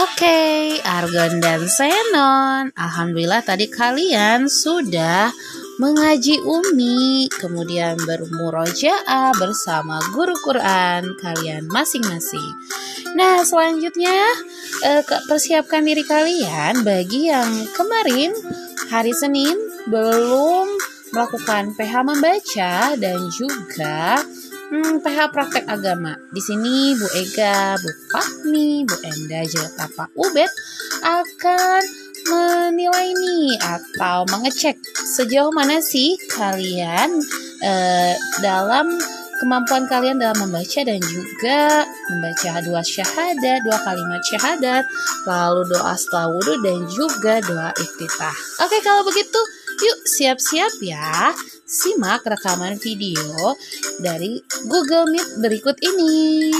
Argon dan Senon. Alhamdulillah tadi kalian sudah mengaji Umi, kemudian bermurojaah bersama guru Quran kalian masing-masing. Nah, selanjutnya eh, persiapkan diri kalian bagi yang kemarin hari Senin belum melakukan PH membaca dan juga hmm, PH praktek agama. Di sini Bu Ega, Bu Fahmi, Bu Enda, juga Pak Ubed akan menilai nih atau mengecek sejauh mana sih kalian eh, dalam kemampuan kalian dalam membaca dan juga membaca dua syahadat, dua kalimat syahadat, lalu doa setelah wudhu dan juga doa iftitah. Oke, kalau begitu yuk siap-siap ya. Simak rekaman video dari Google Meet berikut ini.